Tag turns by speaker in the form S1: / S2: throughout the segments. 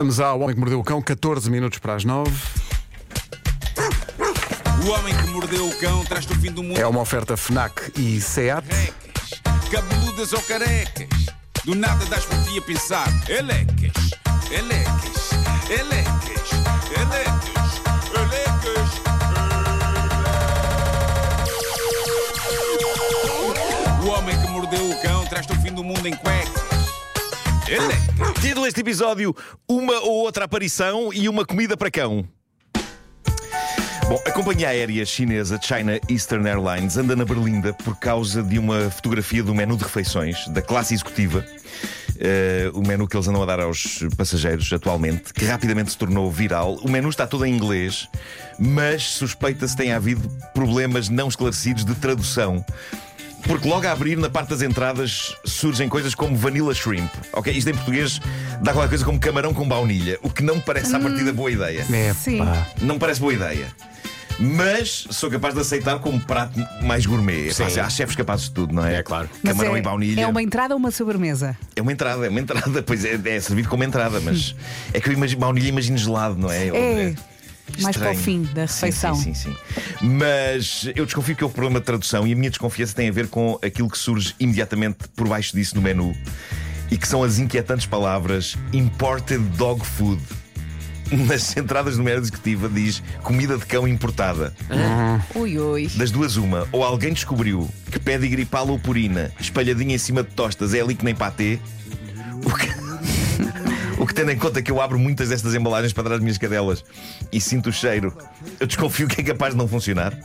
S1: Vamos ao Homem que Mordeu o Cão, 14 minutos para as 9.
S2: O homem que mordeu o cão traz-te o fim do mundo.
S1: É uma oferta FNAC e SEAT.
S2: Carecas, cabeludas ou carecas. Do nada das por ti a pensar. Elecas, elecas, elecas, elecas, elecas. O homem que mordeu o cão traz-te o fim do mundo em cuecas.
S3: Título deste episódio: Uma ou outra aparição e uma comida para cão. Bom, a companhia aérea chinesa China Eastern Airlines anda na berlinda por causa de uma fotografia do menu de refeições da classe executiva. eh, o menu que eles andam a dar aos passageiros atualmente, que rapidamente se tornou viral. O menu está todo em inglês, mas suspeita-se tenha havido problemas não esclarecidos de tradução. Porque logo a abrir, na parte das entradas, surgem coisas como vanilla shrimp. Ok? Isto em português dá qualquer coisa como camarão com baunilha, o que não me parece à partida boa ideia.
S1: É,
S4: Sim.
S3: Não me parece boa ideia. Mas sou capaz de aceitar como prato mais gourmet. Epá, há chefes capazes de tudo, não é?
S5: É, claro.
S4: Mas
S3: Camarão
S4: é,
S3: e baunilha.
S4: É uma entrada ou uma sobremesa?
S3: É uma entrada, é uma entrada. Pois é, é servido como entrada, mas é que eu imagino, baunilha imagino gelado, não é?
S4: É. Mais
S3: Estranho.
S4: para o fim da
S3: Sim,
S4: refeição.
S3: Sim, sim, sim. Mas eu desconfio que houve problema de tradução e a minha desconfiança tem a ver com aquilo que surge imediatamente por baixo disso no menu e que são as inquietantes palavras imported dog food. Nas entradas do menu executiva diz comida de cão importada.
S4: Ui, ui.
S3: Das duas, uma. Ou alguém descobriu que pedigree pala ou purina espalhadinha em cima de tostas é ali que nem patê. O que... o que tendo em conta que eu abro muitas destas embalagens para trás das minhas cadelas e sinto o cheiro, eu desconfio que é capaz de não funcionar.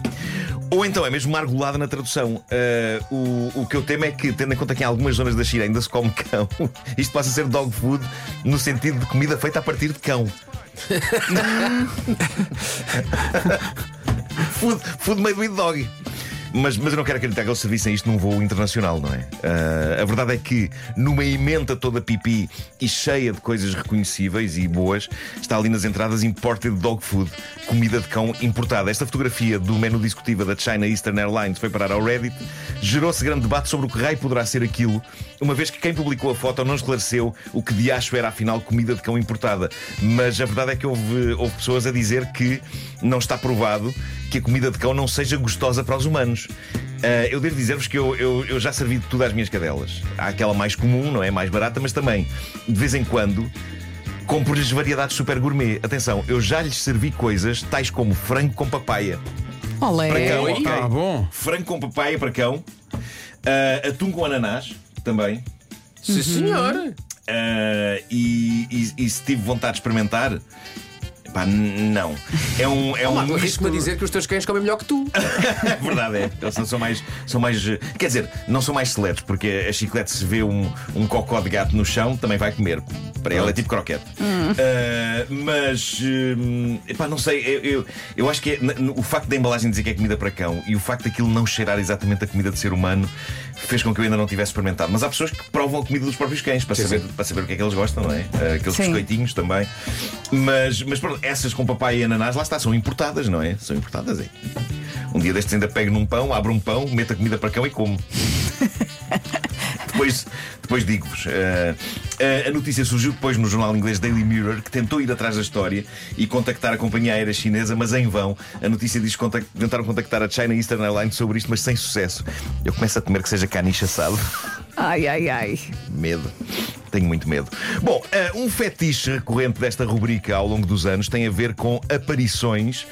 S3: Ou então é mesmo uma argolada na tradução. Ah, o, o que eu temo é que, tendo em conta que em algumas zonas da China ainda se come cão, isto passa a ser dog food no sentido de comida feita a partir de cão. food, food made with dog. Mas, mas eu não quero acreditar que eles servissem isto num voo internacional, não é? Ah, a verdade é que, numa emenda toda pipi e cheia de coisas reconhecíveis e boas, está ali nas entradas imported dog food, comida de cão importada. Esta fotografia do menu de executiva da China Eastern Airlines foi parar ao Reddit. Gerou-se grande debate sobre o que raio poderá ser aquilo, uma vez que quem publicou a foto não esclareceu o que de acho era afinal comida de cão importada. Mas a verdade é que houve, houve pessoas a dizer que não está provado que a comida de cão não seja gostosa para os humanos. Ah, eu devo dizer-vos que eu, eu, eu já servi de tudo às minhas cadelas. Há aquela mais comum, não é? Mais barata, mas também, de vez em quando, compro-lhes variedades super gourmet. Atenção, eu já lhes servi coisas tais como frango com papaya.
S4: Olé.
S3: Para cão,
S5: Oi?
S3: ok?
S1: Ah, bom.
S3: Frango com papaya para cão. Ah, atum com ananás, também.
S5: Sim, senhor.
S3: Ah, e, e- e se tive vontade de experimentar. Pá, não. É um. É um
S5: Marco, arrisco-me a dizer que os teus cães comem melhor que tu.
S3: É verdade, é. Eles não são mais, são mais. Quer dizer, não são mais seletos, porque a chiclete se vê um, um cocó de gato no chão, também vai comer. Para ela é tipo croquete. Ah, mas. hum, epá, não sei. Eu, eu, eu acho que é, o facto da embalagem dizer que é comida para cão e o facto daquilo não cheirar exatamente a comida de ser humano fez com que eu ainda não tivesse experimentado. Mas há pessoas que provam a comida dos próprios cães para,
S5: Sim,
S3: saber,
S5: sim.
S3: para saber o que é que eles gostam, não é? Ah, aqueles
S4: Sim.
S3: biscoitinhos também. Mas, mas pronto, essas com papai e ananás, lá está, são importadas, não é? São importadas, é. Um dia destes ainda pego num pão, abro um pão, meto a comida para cão e como. Depois, depois digo-vos. eh, a notícia surgiu depois no jornal inglês Daily Mirror, que tentou ir atrás da história e contactar a companhia aérea chinesa, mas em vão. A notícia diz que contact- tentaram contactar a China Eastern Airlines sobre isto, mas sem sucesso. Eu começo a temer que seja caniche assado.
S4: Ai, ai, ai.
S3: Medo. Tenho muito medo. Bom, eh, um fetiche recorrente desta rubrica ao longo dos anos tem a ver com aparições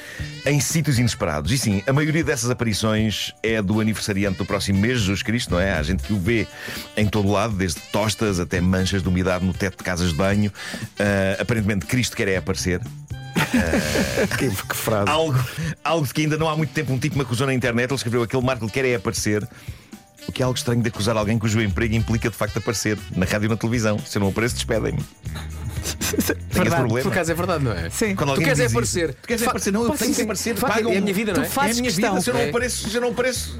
S3: em sítios inesperados. E sim, a maioria dessas aparições é do aniversariante do próximo mês, Jesus Cristo, não é? Há gente que o vê em todo lado, desde tostas até manchas de umidade no teto de casas de banho. Eh, aparentemente, Cristo quer é aparecer.
S1: Que, que frase.
S3: Algo, algo de que ainda não há muito tempo um tipo me acusou na internet. Ele escreveu aquele Marco quer é aparecer. O que é algo estranho de acusar alguém cujo emprego implica de facto aparecer na rádio e na televisão. Se eu não apareço, despedem-me. Esse
S4: Verdade.
S3: problema.
S5: Por acaso é verdade, não é?
S4: Sim.
S3: Quando
S5: Tu queres é aparecer.
S3: isso, Tu queres é aparecer? Não, eu tenho que
S5: sim,
S3: aparecer.
S5: faz-
S3: Pagam.
S5: é a minha vida, não é?
S4: Tu fazes
S3: é a minha
S4: questão.
S3: vida. Se eu não
S5: É.
S3: apareço, se eu não apareço,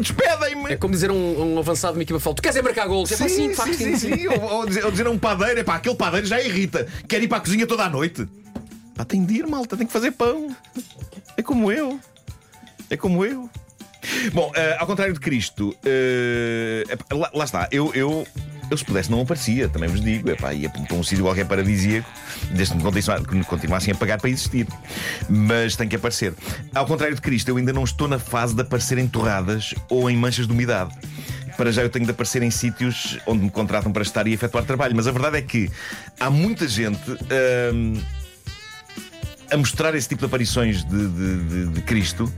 S3: despedem-me.
S5: É como dizer um, um avançado de uma equipa. Tu queres é marcar golos? É pá, sim,
S3: sim, sim, sim. Ou, ou dizer, ou dizer a um padeiro, epá, aquele padeiro já irrita. Quer ir para a cozinha toda a noite. Pá, tem de ir, malta, tem que fazer pão. É como eu. É como eu. Bom, eh, ao contrário de Cristo, epá, lá, lá está, eu, eu Eu, se pudesse, não aparecia, também vos digo. Epá, ia para um sítio qualquer paradisíaco, desde que me continuassem a pagar para existir. Mas tem que aparecer. Ao contrário de Cristo, eu ainda não estou na fase de aparecer em torradas ou em manchas de umidade. Para já eu tenho de aparecer em sítios onde me contratam para estar e efetuar trabalho. Mas a verdade é que há muita gente. hum, a mostrar esse tipo de aparições de, de- de- de Cristo.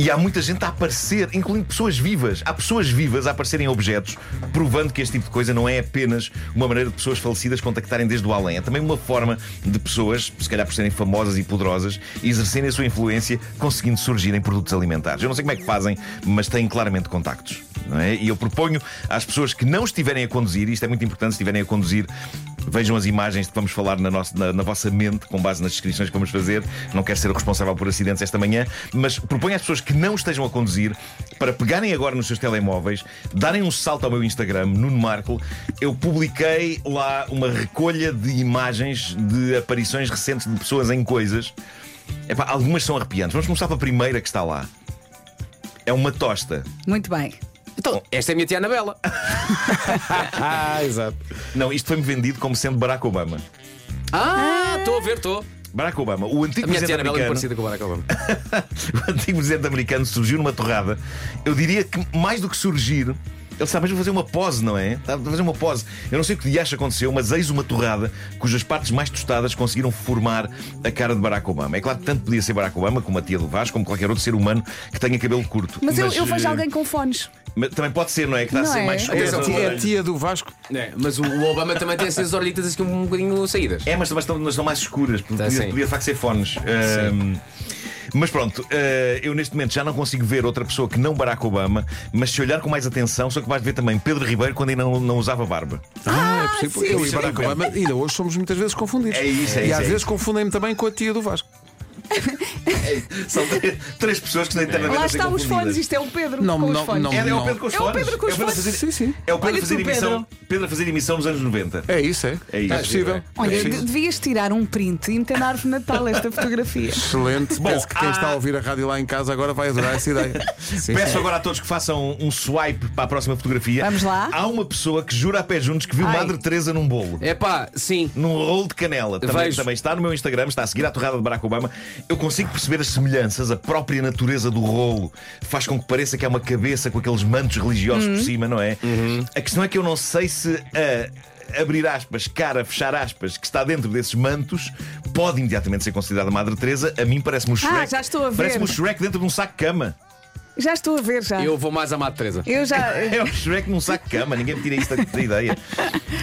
S3: E há muita gente a aparecer, incluindo pessoas vivas. Há pessoas vivas a aparecerem objetos, provando que este tipo de coisa não é apenas uma maneira de pessoas falecidas contactarem desde o além. É também uma forma de pessoas, se calhar por serem famosas e poderosas, exercerem a sua influência, conseguindo surgir em produtos alimentares. Eu não sei como é que fazem, mas têm claramente contactos. É? E eu proponho às pessoas que não estiverem a conduzir, isto é muito importante, se estiverem a conduzir, Vejam as imagens que vamos falar na, nossa- na- na vossa mente, com base nas descrições que vamos fazer. Não quero ser o responsável por acidentes esta manhã, mas proponho às pessoas que não estejam a conduzir para pegarem agora nos seus telemóveis, darem um salto ao meu Instagram, Nuno Marco. Eu publiquei lá uma recolha de imagens de aparições recentes de pessoas em coisas. Epá, algumas são arrepiantes. Vamos começar pela primeira que está lá. É uma tosta.
S4: Muito bem.
S5: Então, esta é a minha tia Anabela.
S1: Ah, exato.
S3: Não, isto foi-me vendido como sendo Barack Obama.
S5: Ah, estou a ver, estou.
S3: Barack Obama, o
S5: A
S3: antigo
S5: minha tia
S3: presidente
S5: Anabela é
S3: americano.
S5: parecida com o Barack Obama.
S3: o antigo presidente americano surgiu numa torrada. Eu diria que mais do que surgir. Ele está mesmo a fazer uma pose, não é? Está a fazer uma pose. Eu não sei o que de acha aconteceu, mas eis uma torrada cujas partes mais tostadas conseguiram formar a cara de Barack Obama. É claro que tanto podia ser Barack Obama, como a tia do Vasco, como qualquer outro ser humano que tenha cabelo curto.
S4: Mas, eu, eu vejo
S3: eh,
S4: alguém com fones.
S3: Mas também pode ser, não é? Que está a
S4: Não
S3: ser
S4: é?
S3: mais
S1: É a
S3: escuro.
S1: tia, é a tia do Vasco.
S5: É, mas o, o Obama também tem essas orelhitas assim um bocadinho saídas.
S3: É, mas, mas estão, mas estão mais escuras. Podia,
S5: Tá, sim.
S3: podia de facto ser fones. Ahm, mas pronto, eh, eu neste momento já não consigo ver outra pessoa que não Barack Obama, mas se olhar com mais atenção, sou capaz de ver também Pedro Ribeiro quando ainda não, não usava barba.
S1: Ah, é possível.
S4: sim.
S1: Eu e Barack Obama ainda hoje somos muitas vezes confundidos.
S3: É isso, é
S1: e
S3: isso,
S1: às
S3: é
S1: vezes confundem-me também com a tia do Vasco.
S3: São três, três pessoas que estão internamente
S4: Lá
S3: a ser
S4: está os fones. Isto é o Pedro
S1: Não,
S4: com os
S1: não,
S4: fones.
S1: não.
S3: É, é o Pedro com os
S4: É o
S3: fones.
S4: Pedro com os
S3: é o Pedro a
S4: fones.
S3: fazer,
S1: Sim, sim.
S3: É o Pedro
S4: Olha
S3: a fazer emissão,
S4: Pedro.
S3: Pedro a fazer emissão nos anos 90.
S1: É isso, é.
S3: É isso.
S1: É possível.
S4: Olha,
S1: É possível.
S4: devias tirar um print e meter na árvore de Natal esta fotografia.
S1: Excelente.
S3: Bom,
S1: Penso que quem
S3: há-
S1: está a ouvir a rádio lá em casa agora vai adorar essa ideia. Sim,
S3: Peço
S1: sim.
S3: agora a todos que façam um swipe para a próxima fotografia.
S4: Vamos lá.
S3: Há uma pessoa que jura a pé juntos que viu
S4: Ai.
S3: Madre Teresa num bolo.
S5: É pá, sim.
S3: num rolo de canela. Também está no meu Instagram, está a seguir a torrada de Barack Obama. Eu consigo perceber as semelhanças, a própria natureza do rolo faz com que pareça que é uma cabeça com aqueles mantos religiosos por cima, não é? A questão é que eu não sei se a abrir aspas, cara, fechar aspas, que está dentro desses mantos, pode imediatamente ser considerada Madre Teresa. A mim parece-me o Shrek.
S4: Ah, já estou a ver.
S3: Parece-me o Shrek dentro de um saco de cama.
S4: Já estou a ver, já.
S5: Eu vou mais amar Teresa.
S4: Eu já.
S3: É o Shrek num saco de cama, ninguém me tira isto da, da ideia.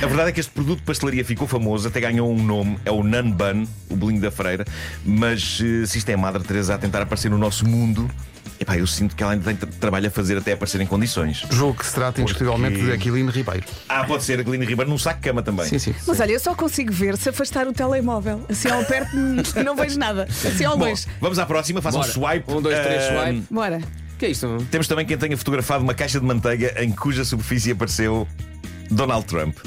S3: A verdade é que este produto de pastelaria ficou famoso, até ganhou um nome, é o Nun Bun, o bolinho da freira. Mas eh, se isto é a Madre Teresa a tentar aparecer no nosso mundo, epá, eu sinto que ela ainda tem tra- trabalho a fazer até aparecer em condições.
S1: Julgo que se trata indiscutivelmente de Aquilino Ribeiro.
S3: Ah, pode ser a Glina Ribeiro num saco de cama também.
S1: Sim, sim.
S4: Mas olha, eu só consigo ver se afastar o telemóvel. Assim ao perto não vejo nada. Assim ao
S3: Bom,
S4: longe.
S3: vamos à próxima, façam um swipe.
S5: Um, dois, três,
S3: Ah,
S5: swipe.
S4: Bora.
S5: Que é isto?
S3: Temos também quem tenha fotografado uma caixa de manteiga em cuja superfície apareceu Donald Trump.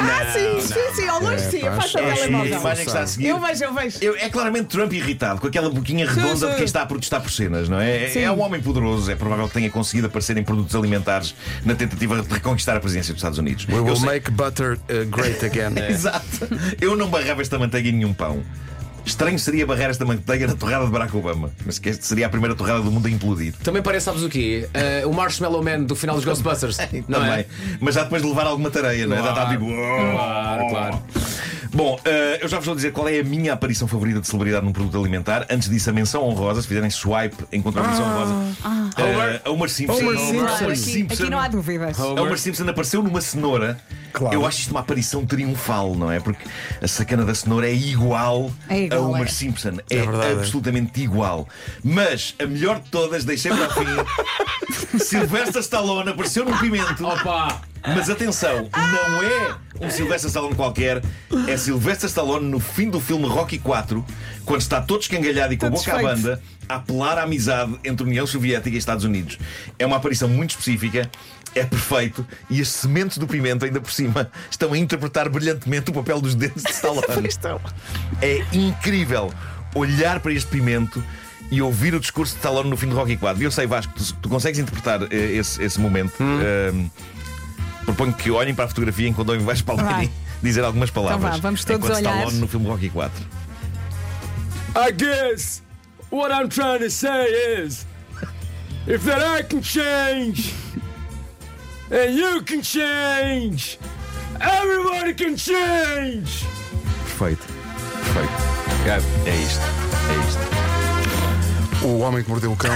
S4: Ah, sim, sim, sim, ao longe sim,
S1: pá,
S4: afasta o
S3: É a
S4: telemóvel.
S3: imagem que está a seguir.
S4: Eu vejo, eu vejo.
S3: Eu- é claramente Trump irritado, com aquela boquinha redonda
S4: sim.
S3: de quem está a protestar por cenas, não é? É-
S4: Sim.
S3: É um homem poderoso, é provável que tenha conseguido aparecer em produtos alimentares na tentativa de reconquistar a presidência dos Estados Unidos.
S1: We
S3: Eu
S1: will
S3: sei-
S1: make butter uh, great again.
S3: Exato. Eu não barrava esta manteiga em nenhum pão. Estranho seria barrar esta manteiga na torrada de Barack Obama. Mas que esta seria a primeira torrada do mundo a implodir.
S5: Também parece, sabes o quê? Eh, o Marshmallow Man do final dos Ghostbusters. não
S3: Também.
S5: é?
S3: Mas já depois de levar alguma tareia, não é? Já está tipo.
S5: Claro, claro.
S3: Bom, eh, eu já vos vou dizer qual é a minha aparição favorita de celebridade num produto alimentar. Antes disso, a menção honrosa. Se fizerem swipe, encontram a menção honrosa. Eh, a Homer Simpson.
S1: Homer Simpson.
S4: Claro, aqui, aqui não há dúvidas.
S3: A Homer Simpson apareceu numa cenoura.
S1: Claro.
S3: Eu acho isto uma aparição triunfal, não é? Porque a sacana da cenoura é igual,
S4: É igual,
S3: a Homer
S4: é.
S3: Simpson. É,
S1: verdade, é.
S3: absolutamente igual. Mas a melhor de todas, deixei para o fim. Sylvester Stallone apareceu num pimento.
S5: Opa!
S3: Mas atenção, não é um Sylvester Stallone qualquer, é Sylvester Stallone no fim do filme Rocky 4, quando está todo escangalhado e com a
S4: Todo
S3: boca à banda, a apelar à amizade entre União Soviética e Estados Unidos. É uma aparição muito específica, é perfeito, e as sementes do pimento, ainda por cima, estão a interpretar brilhantemente o papel dos dentes de Stallone. É incrível olhar para este pimento e ouvir o discurso de Stallone no fim de Rocky 4. E eu sei, Vasco, tu, tu consegues interpretar eh, esse, esse momento.
S1: Hum.
S3: Ehm, Proponho que olhem para a fotografia enquanto ouvem Vasco Palmeirim dizer algumas palavras.
S4: Então vá, vamos todos
S3: enquanto
S4: olhar.
S3: Stallone no filme Rocky 4.
S5: I guess what I'm trying to say is if that I can change and you can change, everybody can change.
S1: Perfeito.
S3: Perfeito. É isto. É isto.
S1: O Homem que Mordeu o Cão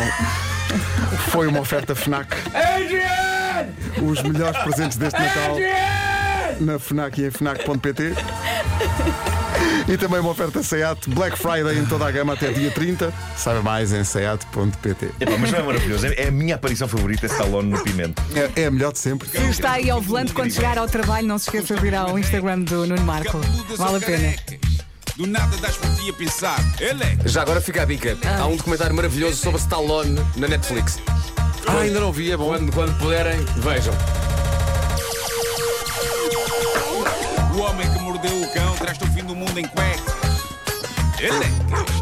S1: foi uma oferta FNAC.
S5: Adrian!
S1: Os melhores presentes deste Natal na FNAC e em FNAC.pt. E também uma oferta SEAT Black Friday em toda a gama até dia 30. Saiba mais em SEAT.pt.
S3: Epá, mas não é maravilhoso. É é a minha aparição favorita, Stallone no Pimento.
S1: É, é a melhor de sempre.
S4: Se está aí ao volante quando chegar ao trabalho, não se esqueça de ir ao Instagram do Nuno Marco. Vale a pena.
S2: Do nada das por ti a pensar. Ele é
S5: Já agora fica a dica. Há um documentário maravilhoso sobre Stallone na Netflix.
S1: Ah, ainda não vi, é bom.
S5: Quando, quando puderem, vejam.
S2: o homem que mordeu o cão, traz-te o fim do mundo em cuecas. Ele é